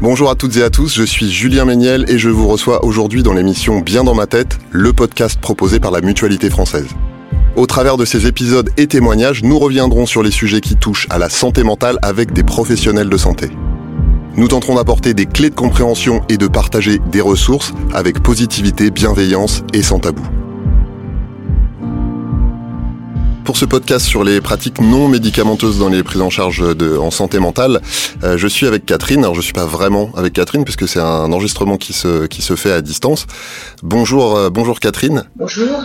Bonjour à toutes et à tous, je suis Julien Méniel et je vous reçois aujourd'hui dans l'émission Bien dans ma tête, le podcast proposé par la Mutualité française. Au travers de ces épisodes et témoignages, nous reviendrons sur les sujets qui touchent à la santé mentale avec des professionnels de santé. Nous tenterons d'apporter des clés de compréhension et de partager des ressources avec positivité, bienveillance et sans tabou. Pour ce podcast sur les pratiques non médicamenteuses dans les prises en charge de, en santé mentale, euh, je suis avec Catherine. Alors je suis pas vraiment avec Catherine puisque c'est un enregistrement qui se qui se fait à distance. Bonjour, euh, bonjour Catherine. Bonjour.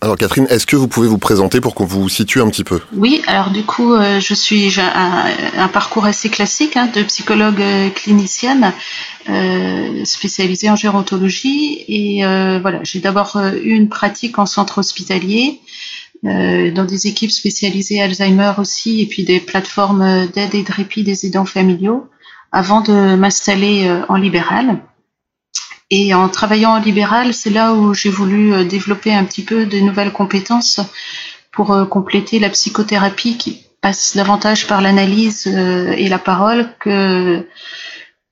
Alors Catherine, est-ce que vous pouvez vous présenter pour qu'on vous situe un petit peu? Oui, alors du coup, euh, je suis j'ai un, un, parcours assez classique hein, de psychologue clinicienne euh, spécialisée en gérontologie et voilà, j'ai d'abord eu une pratique en centre hospitalier dans des équipes spécialisées Alzheimer aussi, et puis des plateformes d'aide et de répit des aidants familiaux, avant de m'installer euh, en libéral. Et en travaillant en libéral, c'est là où j'ai voulu euh, développer un petit peu de nouvelles compétences pour compléter la psychothérapie qui passe davantage par l'analyse et la parole que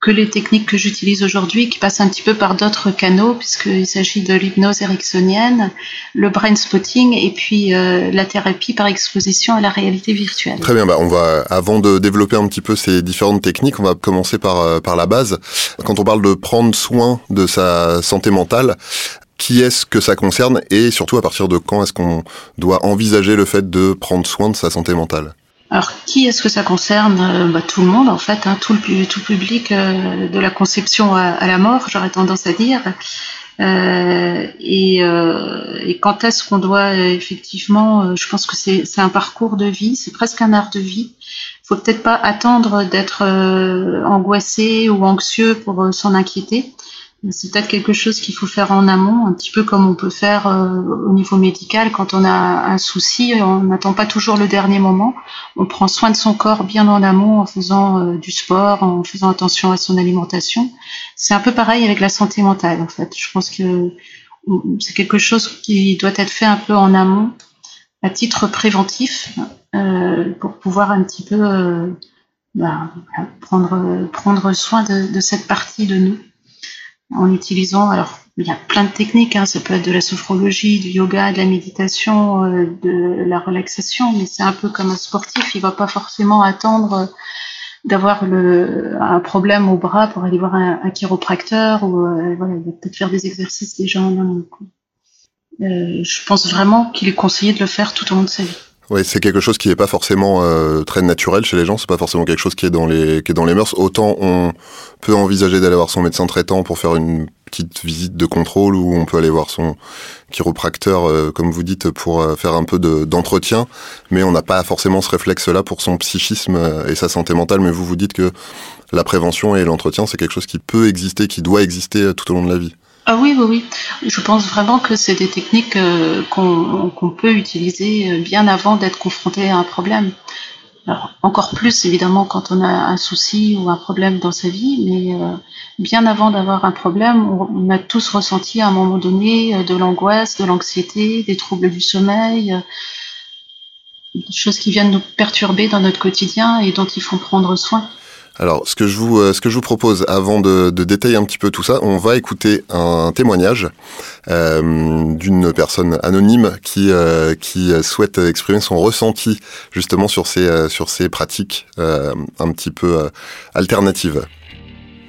que les techniques que j'utilise aujourd'hui, qui passent un petit peu par d'autres canaux, puisqu'il s'agit de l'hypnose ericksonienne, le brain spotting et puis euh, la thérapie par exposition à la réalité virtuelle. Très bien, bah on va, avant de développer un petit peu ces différentes techniques, on va commencer par, euh, par la base. Quand on parle de prendre soin de sa santé mentale, qui est-ce que ça concerne et surtout à partir de quand est-ce qu'on doit envisager le fait de prendre soin de sa santé mentale? Alors, qui est-ce que ça concerne? Euh, bah, Tout le monde, en fait, hein, tout, le, tout public euh, de la conception à, la mort, j'aurais tendance à dire. Euh, et, et, quand est-ce qu'on doit effectivement, je pense que c'est un parcours de vie, c'est presque un art de vie. Il faut peut-être pas attendre d'être angoissé ou anxieux pour s'en inquiéter. C'est peut-être quelque chose qu'il faut faire en amont, un petit peu comme on peut faire euh, au niveau médical quand on a un souci. On n'attend pas toujours le dernier moment. On prend soin de son corps bien en amont en faisant euh, du sport, en faisant attention à son alimentation. C'est un peu pareil avec la santé mentale en fait. Je pense que c'est quelque chose qui doit être fait un peu en amont, à titre préventif, euh, pour pouvoir un petit peu bah, prendre, prendre soin de cette partie de nous en utilisant, alors il y a plein de techniques, hein, ça peut être de la sophrologie, du yoga, de la méditation, euh, de la relaxation, mais c'est un peu comme un sportif, il va pas forcément attendre euh, d'avoir un problème au bras pour aller voir un, chiropracteur ou euh, voilà, il va peut-être faire des exercices déjà en amont. je pense vraiment qu'il est conseillé de le faire tout au long de sa vie. Oui, c'est quelque chose qui n'est pas forcément euh, très naturel chez les gens. C'est pas forcément quelque chose qui est dans les qui est dans les mœurs. Autant on peut envisager d'aller voir son médecin traitant pour faire une petite visite de contrôle, ou on peut aller voir son chiropracteur, euh, comme vous dites, pour euh, faire un peu d'entretien. mais on n'a pas forcément ce réflexe-là pour son psychisme et sa santé mentale. Mais vous vous dites que la prévention et l'entretien, c'est quelque chose qui peut exister, qui doit exister tout au long de la vie. Ah oui, oui, oui. Je pense vraiment que c'est des techniques euh, qu'on peut utiliser euh, bien avant d'être confronté à un problème. Alors, encore plus évidemment quand on a un souci ou un problème dans sa vie, mais euh, bien avant d'avoir un problème, on, a tous ressenti à un moment donné de l'angoisse, de l'anxiété, des troubles du sommeil, des choses qui viennent nous perturber dans notre quotidien et dont il faut prendre soin. Alors, ce que je vous, euh, ce que je vous propose, avant de, détailler un petit peu tout ça, on va écouter un témoignage euh, d'une personne anonyme qui, euh, qui souhaite exprimer son ressenti justement sur ces, sur ces pratiques un petit peu alternatives.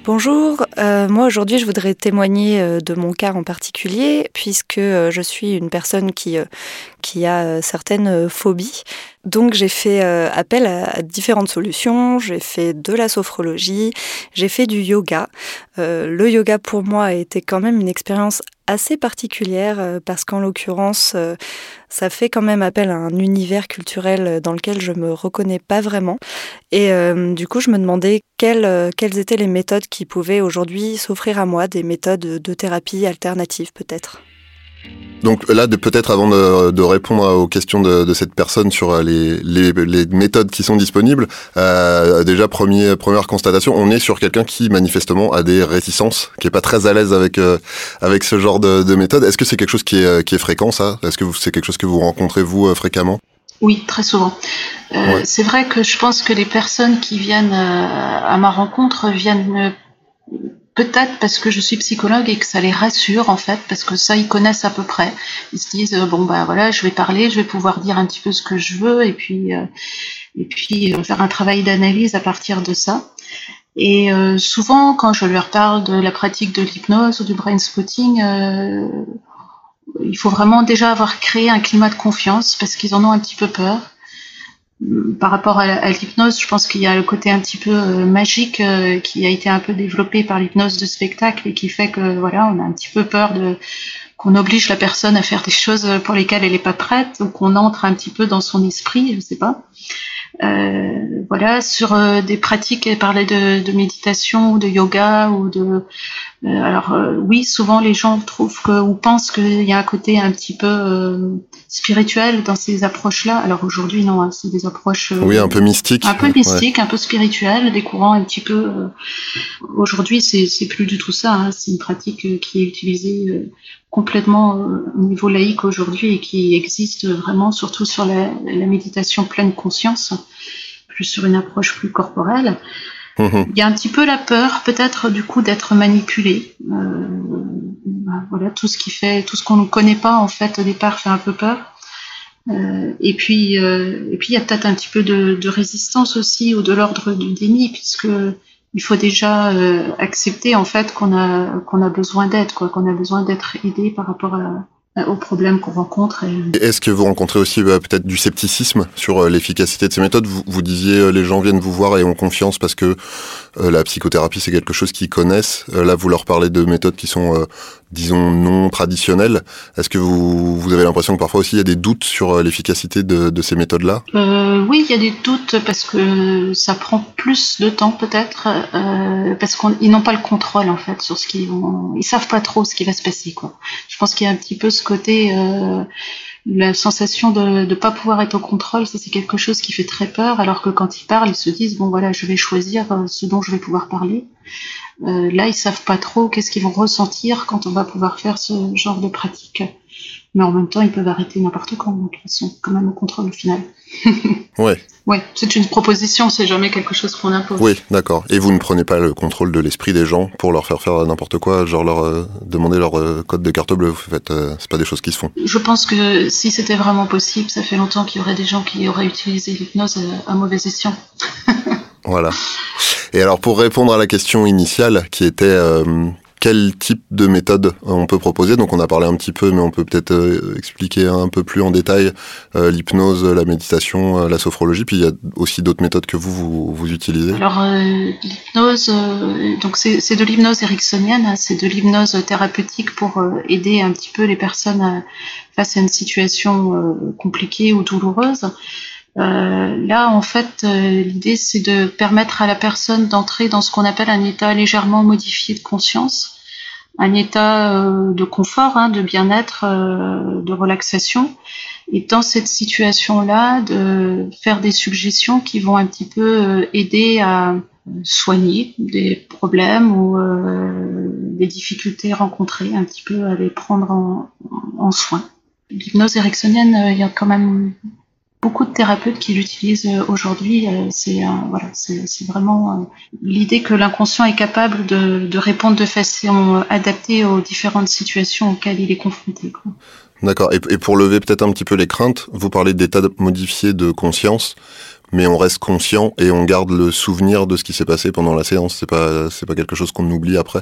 Bonjour, euh, moi aujourd'hui je voudrais témoigner de mon cas en particulier puisque je suis une personne qui, qui a certaines phobies. Donc j'ai fait euh, appel à, différentes solutions, j'ai fait de la sophrologie, j'ai fait du yoga. Euh, le yoga pour moi a été quand même une expérience assez particulière euh, parce qu'en l'occurrence ça fait quand même appel à un univers culturel dans lequel je me reconnais pas vraiment. Et du coup je me demandais quelles, quelles étaient les méthodes qui pouvaient aujourd'hui s'offrir à moi, des méthodes de thérapie alternatives peut-être. Donc là, peut-être avant de, répondre aux questions de, cette personne sur euh, les, méthodes qui sont disponibles, euh, déjà premier, première constatation, on est sur quelqu'un qui manifestement a des réticences, qui est pas très à l'aise avec euh, avec ce genre de, méthode. Est-ce que c'est quelque chose qui est, qui est fréquent ça? Est-ce que c'est quelque chose que vous rencontrez vous fréquemment? Oui, très souvent. C'est vrai que je pense que les personnes qui viennent à ma rencontre viennent peut-être parce que je suis psychologue et que ça les rassure en fait, parce que ça ils connaissent à peu près. Ils se disent bon bah voilà, je vais parler, je vais pouvoir dire un petit peu ce que je veux et puis et puis faire un travail d'analyse à partir de ça. Et souvent, quand je leur parle de la pratique de l'hypnose ou du brain spotting, euh, il faut vraiment déjà avoir créé un climat de confiance parce qu'ils en ont un petit peu peur. Par rapport à, l'hypnose, je pense qu'il y a le côté un petit peu euh, magique euh, qui a été un peu développé par l'hypnose de spectacle et qui fait que voilà, on a un petit peu peur de qu'on oblige la personne à faire des choses pour lesquelles elle n'est pas prête ou qu'on entre un petit peu dans son esprit, je sais pas. Euh, voilà, sur euh, des pratiques, elle parlait de, de, méditation ou de yoga ou de. Euh, alors oui, souvent les gens trouvent que ou pensent qu'il y a un côté un petit peu spirituel dans ces approches-là. Alors aujourd'hui, non, hein, c'est des approches. oui, un peu mystiques. Un peu mystique, un peu spirituel, des courants un petit peu. aujourd'hui, c'est c'est plus du tout ça. Hein, c'est une pratique qui est utilisée complètement euh, au niveau laïque aujourd'hui et qui existe vraiment surtout sur la, méditation pleine conscience, plus sur une approche plus corporelle. Mhm. Il y a un petit peu la peur, peut-être du coup, d'être manipulé. Euh, bah, voilà, tout ce qui fait, tout ce qu'on ne connaît pas en fait au départ fait un peu peur. Euh, et puis, et puis il y a peut-être un petit peu de, de résistance aussi ou de l'ordre du déni, puisque il faut déjà euh, accepter en fait qu'on a qu'on a besoin d'aide, quoi, qu'on a besoin d'être aidé par rapport à, aux problèmes qu'on rencontre. Est-ce que vous rencontrez aussi bah, peut-être du scepticisme sur euh, l'efficacité de ces méthodes? Vous, vous, disiez euh, les gens viennent vous voir et ont confiance parce que euh, la psychothérapie c'est quelque chose qu'ils connaissent. là vous leur parlez de méthodes qui sont disons non traditionnelles. Est-ce que vous, vous avez l'impression que parfois aussi il y a des doutes sur l'efficacité de, de, ces méthodes-là? Oui, il y a des doutes parce que ça prend plus de temps peut-être parce qu'ils n'ont pas le contrôle en fait sur ce qu'ils vont. Ils savent pas trop ce qui va se passer quoi. Je pense qu'il y a un petit peu ce côté, euh, la sensation de ne pas pouvoir être au contrôle, ça c'est quelque chose qui fait très peur, alors que quand ils parlent, ils se disent, bon voilà, je vais choisir euh, ce dont je vais pouvoir parler. Euh, là, ils savent pas trop qu'est-ce qu'ils vont ressentir quand on va pouvoir faire ce genre de pratique mais en même temps, ils peuvent arrêter n'importe quand, donc ils sont quand même au contrôle au final. ouais. Ouais, c'est une proposition, c'est jamais quelque chose qu'on impose. Oui, d'accord. Et vous ne prenez pas le contrôle de l'esprit des gens pour leur faire faire n'importe quoi, genre leur euh, demander leur euh, code de carte bleue. Vous faites, euh, c'est pas des choses qui se font. Je pense que si c'était vraiment possible, ça fait longtemps qu'il y aurait des gens qui auraient utilisé l'hypnose à, à mauvais escient. voilà. Et alors pour répondre à la question initiale, qui était quel type de méthode on peut proposer. Donc on a parlé un petit peu, mais on peut peut-être euh, expliquer un peu plus en détail euh, l'hypnose, la méditation, euh, la sophrologie. Puis il y a aussi d'autres méthodes que vous vous, utilisez. Alors l'hypnose, donc c'est de l'hypnose ericksonienne, hein, c'est de l'hypnose thérapeutique pour aider un petit peu les personnes face à une situation compliquée ou douloureuse. là, en fait, l'idée, c'est de permettre à la personne d'entrer dans ce qu'on appelle un état légèrement modifié de conscience un état euh, de confort, hein, de bien-être, euh, de relaxation. Et dans cette situation-là, de faire des suggestions qui vont un petit peu euh, aider à soigner des problèmes ou des difficultés rencontrées, un petit peu à les prendre en, soin. L'hypnose ericksonienne, il y a quand même beaucoup de thérapeutes qui l'utilisent euh, aujourd'hui. Euh, c'est voilà, c'est vraiment euh, l'idée que l'inconscient est capable de, répondre de façon adaptée aux différentes situations auxquelles il est confronté. D'accord. Et, pour lever peut-être un petit peu les craintes, vous parlez d'état modifié de conscience, mais on reste conscient et on garde le souvenir de ce qui s'est passé pendant la séance. C'est pas pas quelque chose qu'on oublie après?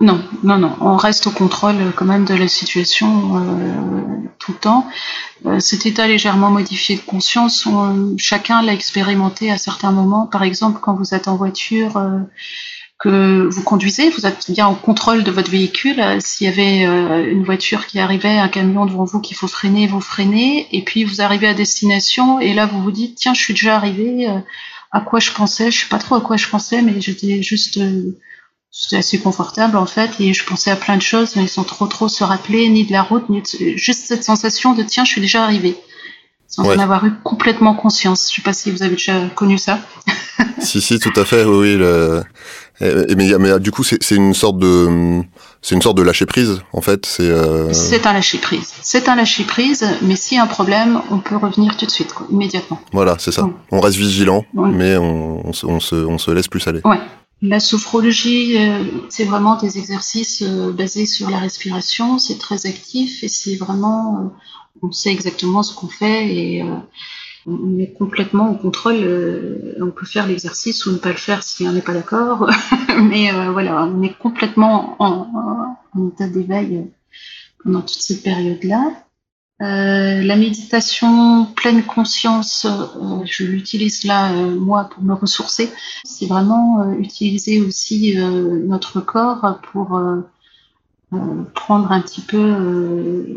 Non, non, non. On reste au contrôle euh, quand même de la situation euh, tout le temps. Euh, cet état légèrement modifié de conscience, chacun l'a expérimenté à certains moments. Par exemple, quand vous êtes en voiture, que vous conduisez, vous êtes bien au contrôle de votre véhicule. S'il y avait une voiture qui arrivait, un camion devant vous qu'il faut freiner, vous freinez. Et puis vous arrivez à destination et là vous vous dites tiens, je suis déjà arrivé. à quoi je pensais? Je sais pas trop à quoi je pensais, mais j'étais juste c'était assez confortable en fait et je pensais à plein de choses mais sans trop trop se rappeler ni de la route ni de... juste cette sensation de tiens je suis déjà arrivé sans en avoir eu complètement conscience. Je sais pas si vous avez déjà connu ça. Si si tout à fait oui, oui le... mais, mais, du coup c'est une sorte de c'est une sorte de lâcher prise en fait c'est euh... c'est un lâcher prise. C'est un lâcher prise mais s'il y a un problème on peut revenir tout de suite quoi, immédiatement. Voilà c'est ça. On reste vigilant mais on, on, se, on se laisse plus aller. Ouais La sophrologie, c'est vraiment des exercices basés sur la respiration, c'est très actif et c'est vraiment, on sait exactement ce qu'on fait et on est complètement au contrôle. Euh, on peut faire l'exercice ou ne pas le faire si on n'est pas d'accord. Mais euh, voilà, on est complètement en, état d'éveil pendant toute cette période-là. Euh, la méditation pleine conscience, je l'utilise là, moi, pour me ressourcer. C'est vraiment utiliser aussi notre corps pour prendre un petit peu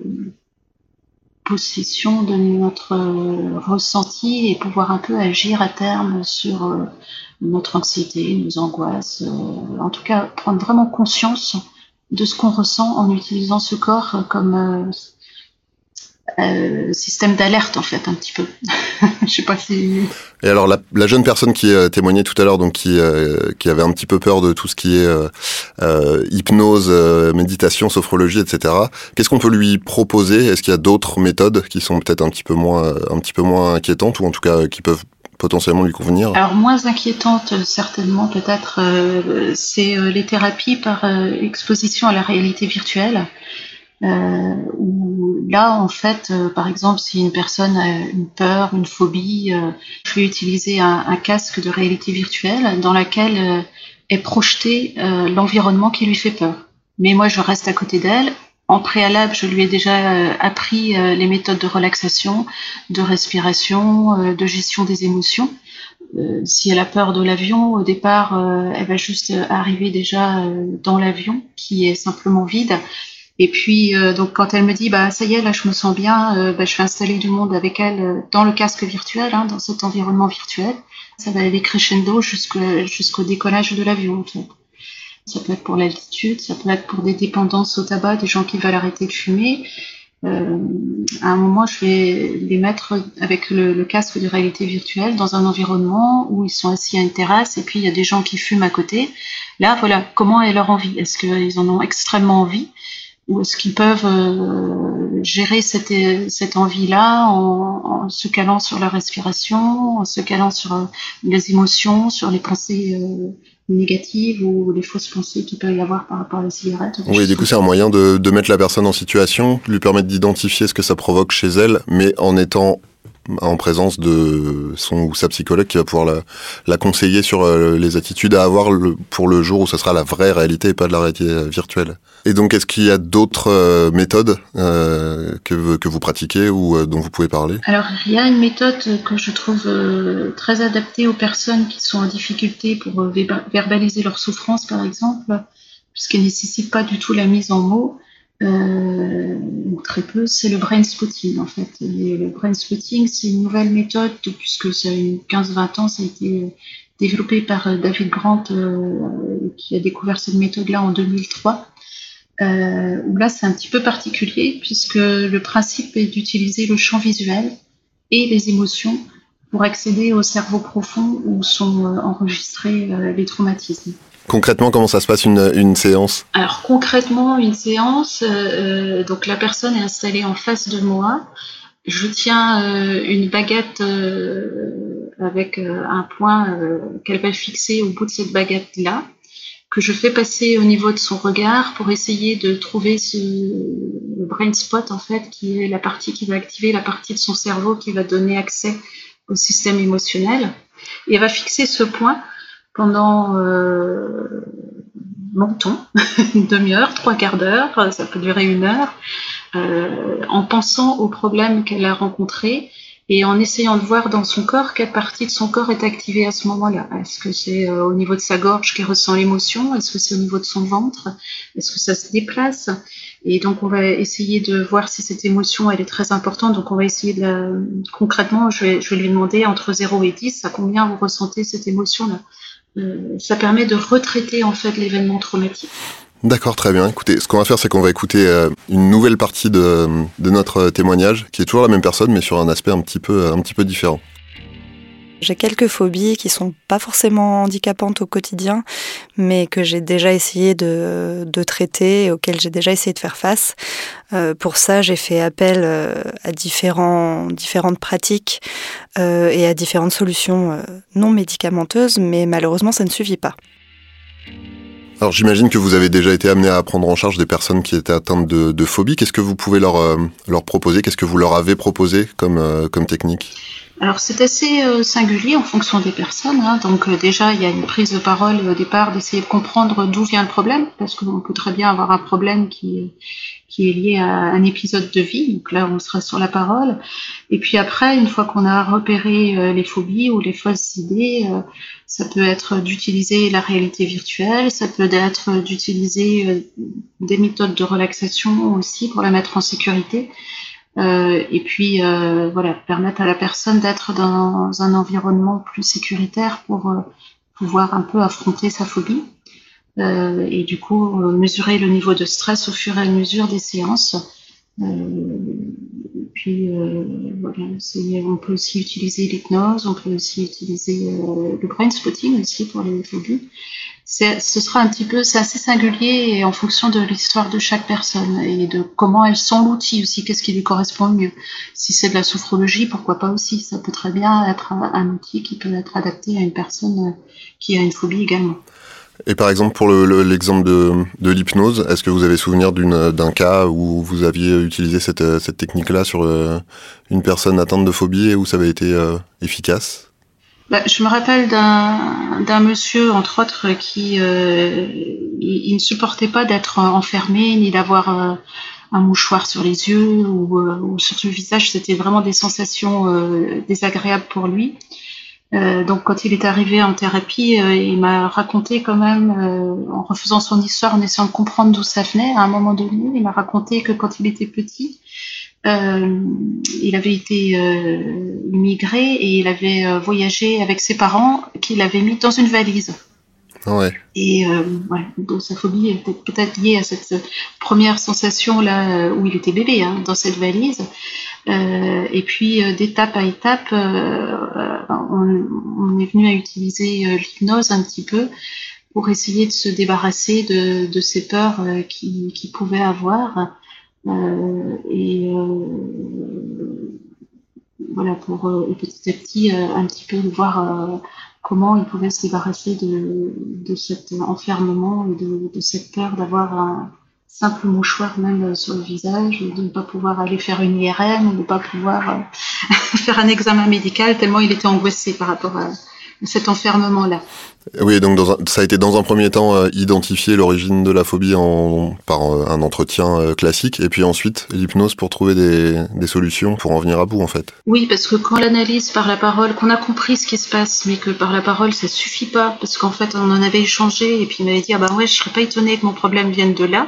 possession de notre euh, ressenti et pouvoir un peu agir à terme sur euh, notre anxiété, nos angoisses, euh, en tout cas prendre vraiment conscience de ce qu'on ressent en utilisant ce corps comme euh, système d'alerte en fait un petit peu. Je sais pas si. Et alors la, la jeune personne qui euh, témoignait tout à l'heure, donc qui euh, qui avait un petit peu peur de tout ce qui est euh, hypnose, méditation, sophrologie, etc. Qu'est-ce qu'on peut lui proposer? Est-ce qu'il y a d'autres méthodes qui sont peut-être un petit peu moins un petit peu moins inquiétantes ou en tout cas qui peuvent potentiellement lui convenir? Alors moins inquiétante certainement peut-être c'est les thérapies par exposition à la réalité virtuelle. Euh, où là, en fait, euh, par exemple, si une personne a une peur, une phobie, euh, je vais utiliser un, un, casque de réalité virtuelle dans laquelle euh, est projeté l'environnement qui lui fait peur. Mais moi, je reste à côté d'elle. En préalable, je lui ai déjà appris les méthodes de relaxation, de respiration, de gestion des émotions. si elle a peur de l'avion, au départ, elle va juste arriver déjà dans l'avion qui est simplement vide et puis, euh, donc, quand elle me dit, bah, ça y est, là, je me sens bien, euh, bah, je vais installer du monde avec elle euh, dans le casque virtuel, hein, dans cet environnement virtuel. Ça va aller crescendo jusqu'au décollage de l'avion, en fait. Ça peut être pour l'altitude, ça peut être pour des dépendances au tabac, des gens qui veulent arrêter de fumer. Euh, à un moment, je vais les mettre avec le, le, casque de réalité virtuelle dans un environnement où ils sont assis à une terrasse et puis il y a des gens qui fument à côté. Là, voilà, comment est leur envie? Est-ce qu'ils en ont extrêmement envie? Ou est-ce qu'ils peuvent euh, gérer cette, cette envie-là en, se calant sur la respiration, en se calant sur euh, les émotions, sur les pensées euh, négatives ou les fausses pensées qu'il peut y avoir par rapport à la cigarette. Oui, du coup, c'est un moyen de, de mettre la personne en situation, lui permettre d'identifier ce que ça provoque chez elle, mais en étant en présence de son ou sa psychologue qui va pouvoir la, conseiller sur euh, les attitudes à avoir pour le jour où ce sera la vraie réalité et pas de la réalité euh, virtuelle. Et donc, est-ce qu'il y a d'autres euh, méthodes que, que vous pratiquez ou dont vous pouvez parler? Alors, il y a une méthode que je trouve très adaptée aux personnes qui sont en difficulté pour verbaliser leur souffrance, par exemple, puisqu'elle nécessite pas du tout la mise en mots euh, très peu, c'est le brain spotting en fait. Le brain spotting, c'est une nouvelle méthode, puisque ça a 15-20 ans, ça a été développé par euh, David Grant, euh, qui a découvert cette méthode-là en 2003. Euh, où là, c'est un petit peu particulier, puisque le principe est d'utiliser le champ visuel et les émotions pour accéder au cerveau profond où sont euh, enregistrés euh, les traumatismes. Concrètement, comment ça se passe une, séance Alors concrètement, une séance, euh, donc la personne est installée en face de moi. Je tiens euh, une baguette euh, avec euh, un point euh, qu'elle va fixer au bout de cette baguette-là, que je fais passer au niveau de son regard pour essayer de trouver ce brain spot en fait, qui est la partie qui va activer la partie de son cerveau qui va donner accès au système émotionnel. Et elle va fixer ce point pendant euh, longtemps, une demi-heure, trois quarts d'heure, ça peut durer une heure, euh, en pensant aux problèmes qu'elle a rencontrés et en essayant de voir dans son corps quelle partie de son corps est activée à ce moment-là. Est-ce que c'est euh, au niveau de sa gorge qui ressent l'émotion? Est-ce que c'est au niveau de son ventre? Est-ce que ça se déplace? Et donc on va essayer de voir si cette émotion elle est très importante. Donc on va essayer de la... concrètement, je vais, je vais lui demander entre 0 et 10 à combien vous ressentez cette émotion-là. Euh, ça permet de retraiter en fait l'événement traumatique. D'accord, très bien. Écoutez, ce qu'on va faire, c'est qu'on va écouter euh, une nouvelle partie de, de, notre témoignage, qui est toujours la même personne, mais sur un aspect un petit peu, un petit peu différent. J'ai quelques phobies qui sont pas forcément handicapantes au quotidien, mais que j'ai déjà essayé de, traiter et auxquelles j'ai déjà essayé de faire face. Euh, pour ça, j'ai fait appel euh, à différents, différentes pratiques euh, et à différentes solutions non médicamenteuses, mais malheureusement, ça ne suffit pas. Alors j'imagine que vous avez déjà été amené à prendre en charge des personnes qui étaient atteintes de, de phobie. Qu'est-ce que vous pouvez leur, leur proposer? Qu'est-ce que vous leur avez proposé comme, comme technique? Alors c'est assez euh, singulier en fonction des personnes. Hein. Donc euh, déjà il y a une prise de parole au départ d'essayer de comprendre d'où vient le problème, parce qu'on peut très bien avoir un problème qui, qui est lié à un épisode de vie. Donc là on sera sur la parole. Et puis après, une fois qu'on a repéré euh, les phobies ou les fausses idées, ça peut être d'utiliser la réalité virtuelle, ça peut être d'utiliser des méthodes de relaxation aussi pour la mettre en sécurité. Euh, et puis euh, voilà, permettre à la personne d'être dans un environnement plus sécuritaire pour euh, pouvoir un peu affronter sa phobie. Euh, et du coup, mesurer le niveau de stress au fur et à mesure des séances. puis voilà, on peut aussi utiliser l'hypnose, on peut aussi utiliser le brain spotting aussi pour les phobies ce sera un petit peu, c'est assez singulier et en fonction de l'histoire de chaque personne et de comment elle sent l'outil aussi, qu'est-ce qui lui correspond mieux. Si c'est de la sophrologie, pourquoi pas aussi Ça peut très bien être un, outil qui peut être adapté à une personne euh, qui a une phobie également. Et par exemple, pour l'exemple de, de l'hypnose, est-ce que vous avez souvenir d'un cas où vous aviez utilisé cette, cette technique-là sur euh, une personne atteinte de phobie et où ça avait été euh, efficace? Bah, je me rappelle d'un monsieur, entre autres, qui euh, il, ne supportait pas d'être enfermé ni d'avoir euh, un mouchoir sur les yeux ou, euh, ou sur le visage. C'était vraiment des sensations désagréables pour lui. donc quand il est arrivé en thérapie, il m'a raconté quand même, en refaisant son histoire, en essayant de comprendre d'où ça venait, à un moment donné, il m'a raconté que quand il était petit, il avait été euh, immigré et il avait euh, voyagé avec ses parents qu'il avait mis dans une valise. Ouais. Et euh, ouais, donc sa phobie était peut-être liée à cette première sensation là où il était bébé, hein, dans cette valise. Euh, et puis d'étape à étape, on, on, est venu à utiliser l'hypnose un petit peu pour essayer de se débarrasser de, de ces peurs qu'il qui pouvait avoir. Euh, et euh, voilà, pour euh, petit à petit un petit peu voir comment il pouvait se débarrasser de, de cet enfermement et de, cette peur d'avoir un simple mouchoir même sur le visage, de ne pas pouvoir aller faire une IRM, de ne pas pouvoir faire un examen médical, tellement il était angoissé par rapport à, cet enfermement-là. Oui, donc dans un, ça a été dans un premier temps euh, identifier l'origine de la phobie en, par euh, un entretien euh, classique, et puis ensuite l'hypnose pour trouver des, des, solutions pour en venir à bout en fait. Oui, parce que quand l'analyse par la parole, qu'on a compris ce qui se passe, mais que par la parole ça suffit pas, parce qu'en fait on en avait échangé, et puis il m'avait dit ah bah ouais, je serais pas étonné que mon problème vienne de là.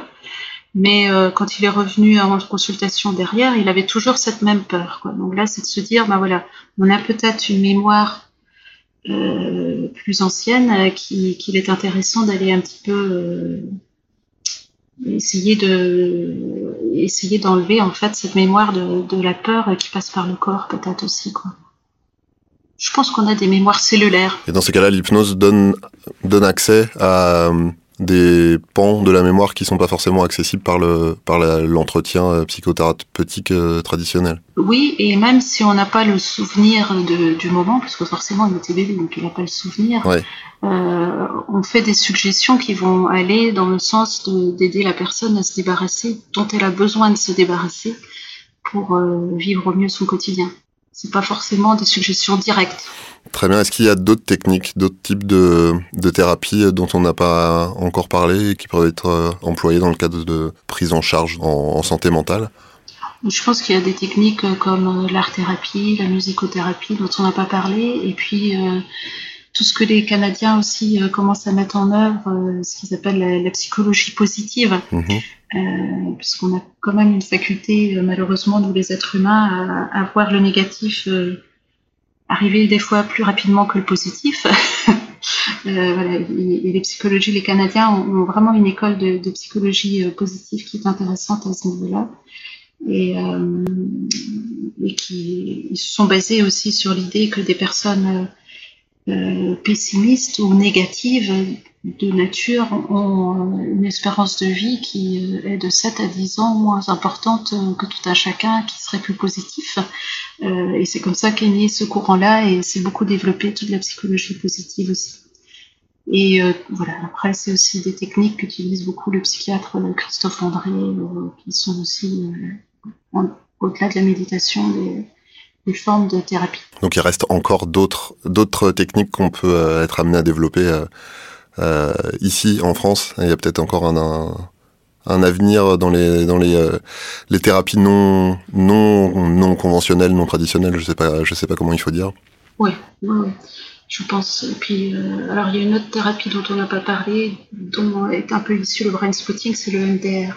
Mais euh, quand il est revenu en consultation derrière, il avait toujours cette même peur. Quoi. Donc là, c'est de se dire, bah voilà, on a peut-être une mémoire euh, plus ancienne euh, qu'il qui est intéressant d'aller un petit peu euh, essayer de essayer d'enlever en fait cette mémoire de, de, la peur qui passe par le corps peut-être aussi quoi. Je pense qu'on a des mémoires cellulaires. Et dans ces cas-là, l'hypnose donne donne accès à des pans de la mémoire qui sont pas forcément accessibles par le par l'entretien euh, psychothérapeutique euh, traditionnel. Oui, et même si on n'a pas le souvenir de, du moment, parce que forcément il était bébé donc il n'a pas le souvenir, ouais. euh, on fait des suggestions qui vont aller dans le sens d'aider la personne à se débarrasser dont elle a besoin de se débarrasser pour euh, vivre au mieux son quotidien. C'est pas forcément des suggestions directes. Très bien. Est-ce qu'il y a d'autres techniques, d'autres types de, de thérapies dont on n'a pas encore parlé et qui peuvent être euh, employées dans le cadre de prise en charge en, en santé mentale? Je pense qu'il y a des techniques euh, comme euh, l'art-thérapie, la musicothérapie dont on n'a pas parlé, et puis euh, tout ce que les Canadiens aussi euh, commencent à mettre en œuvre, euh, ce qu'ils appellent la, la, psychologie positive, mmh. puisqu'on a quand même une faculté, malheureusement, nous les êtres humains, à, à voir le négatif arriver des fois plus rapidement que le positif. euh, voilà, et, et, les psychologies, les Canadiens ont, ont vraiment une école de, de, psychologie euh, positive qui est intéressante à ce niveau-là. Et, euh, et qui ils se sont basés aussi sur l'idée que des personnes euh, pessimistes ou négatives de nature ont une espérance de vie qui est de 7 à 10 ans moins importante que tout un chacun qui serait plus positif. Euh, et c'est comme ça qu'est né ce courant-là et c'est beaucoup développé toute la psychologie positive aussi. Et voilà, après, c'est aussi des techniques qu'utilise beaucoup le psychiatre Christophe André, qui sont aussi, au-delà de la méditation, des formes de thérapie. Donc il reste encore d'autres d'autres techniques qu'on peut euh, être amené à développer euh, euh, ici en France. Il y a peut-être encore un, un, avenir dans les dans les les thérapies non non non conventionnelles, non traditionnelles. Je sais pas je sais pas comment il faut dire. Oui, oui, je pense. Et puis alors il y a une autre thérapie dont on n'a pas parlé, dont est un peu issu le brain spotting, c'est le MDR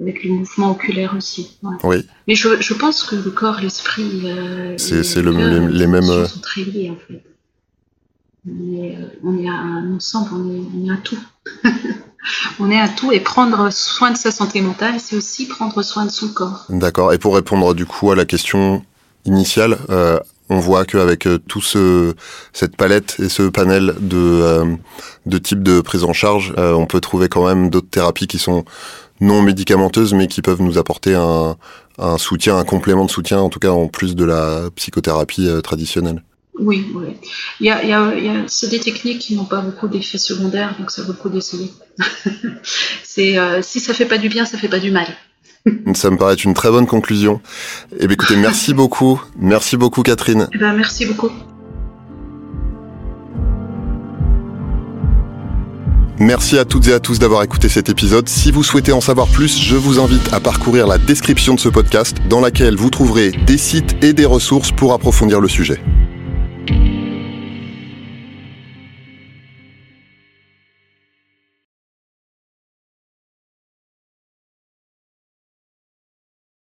avec les mouvements oculaires aussi. Oui. Mais je, je, pense que le corps, l'esprit, euh, c'est le, les, mêmes euh, sont très liés en fait. On est, euh, on est un, ensemble, on est, on est un tout. on est un tout et prendre soin de sa santé mentale, c'est aussi prendre soin de son corps. D'accord. Et pour répondre du coup à la question initiale, euh, on voit qu'avec euh, tout ce cette palette et ce panel de de types de prise en charge, on peut trouver quand même d'autres thérapies qui sont non médicamenteuses, mais qui peuvent nous apporter un, un, soutien, un complément de soutien, en tout cas en plus de la psychothérapie euh, traditionnelle. Oui, oui. Il y a, y a, des techniques qui n'ont pas beaucoup d'effets secondaires, donc ça vaut le coup d'essayer. c'est euh, si ça fait pas du bien, ça fait pas du mal. ça me paraît une très bonne conclusion. Eh bien, écoutez, merci beaucoup, merci beaucoup, Catherine. Eh ben, merci beaucoup. Merci à toutes et à tous d'avoir écouté cet épisode. Si vous souhaitez en savoir plus, je vous invite à parcourir la description de ce podcast dans laquelle vous trouverez des sites et des ressources pour approfondir le sujet.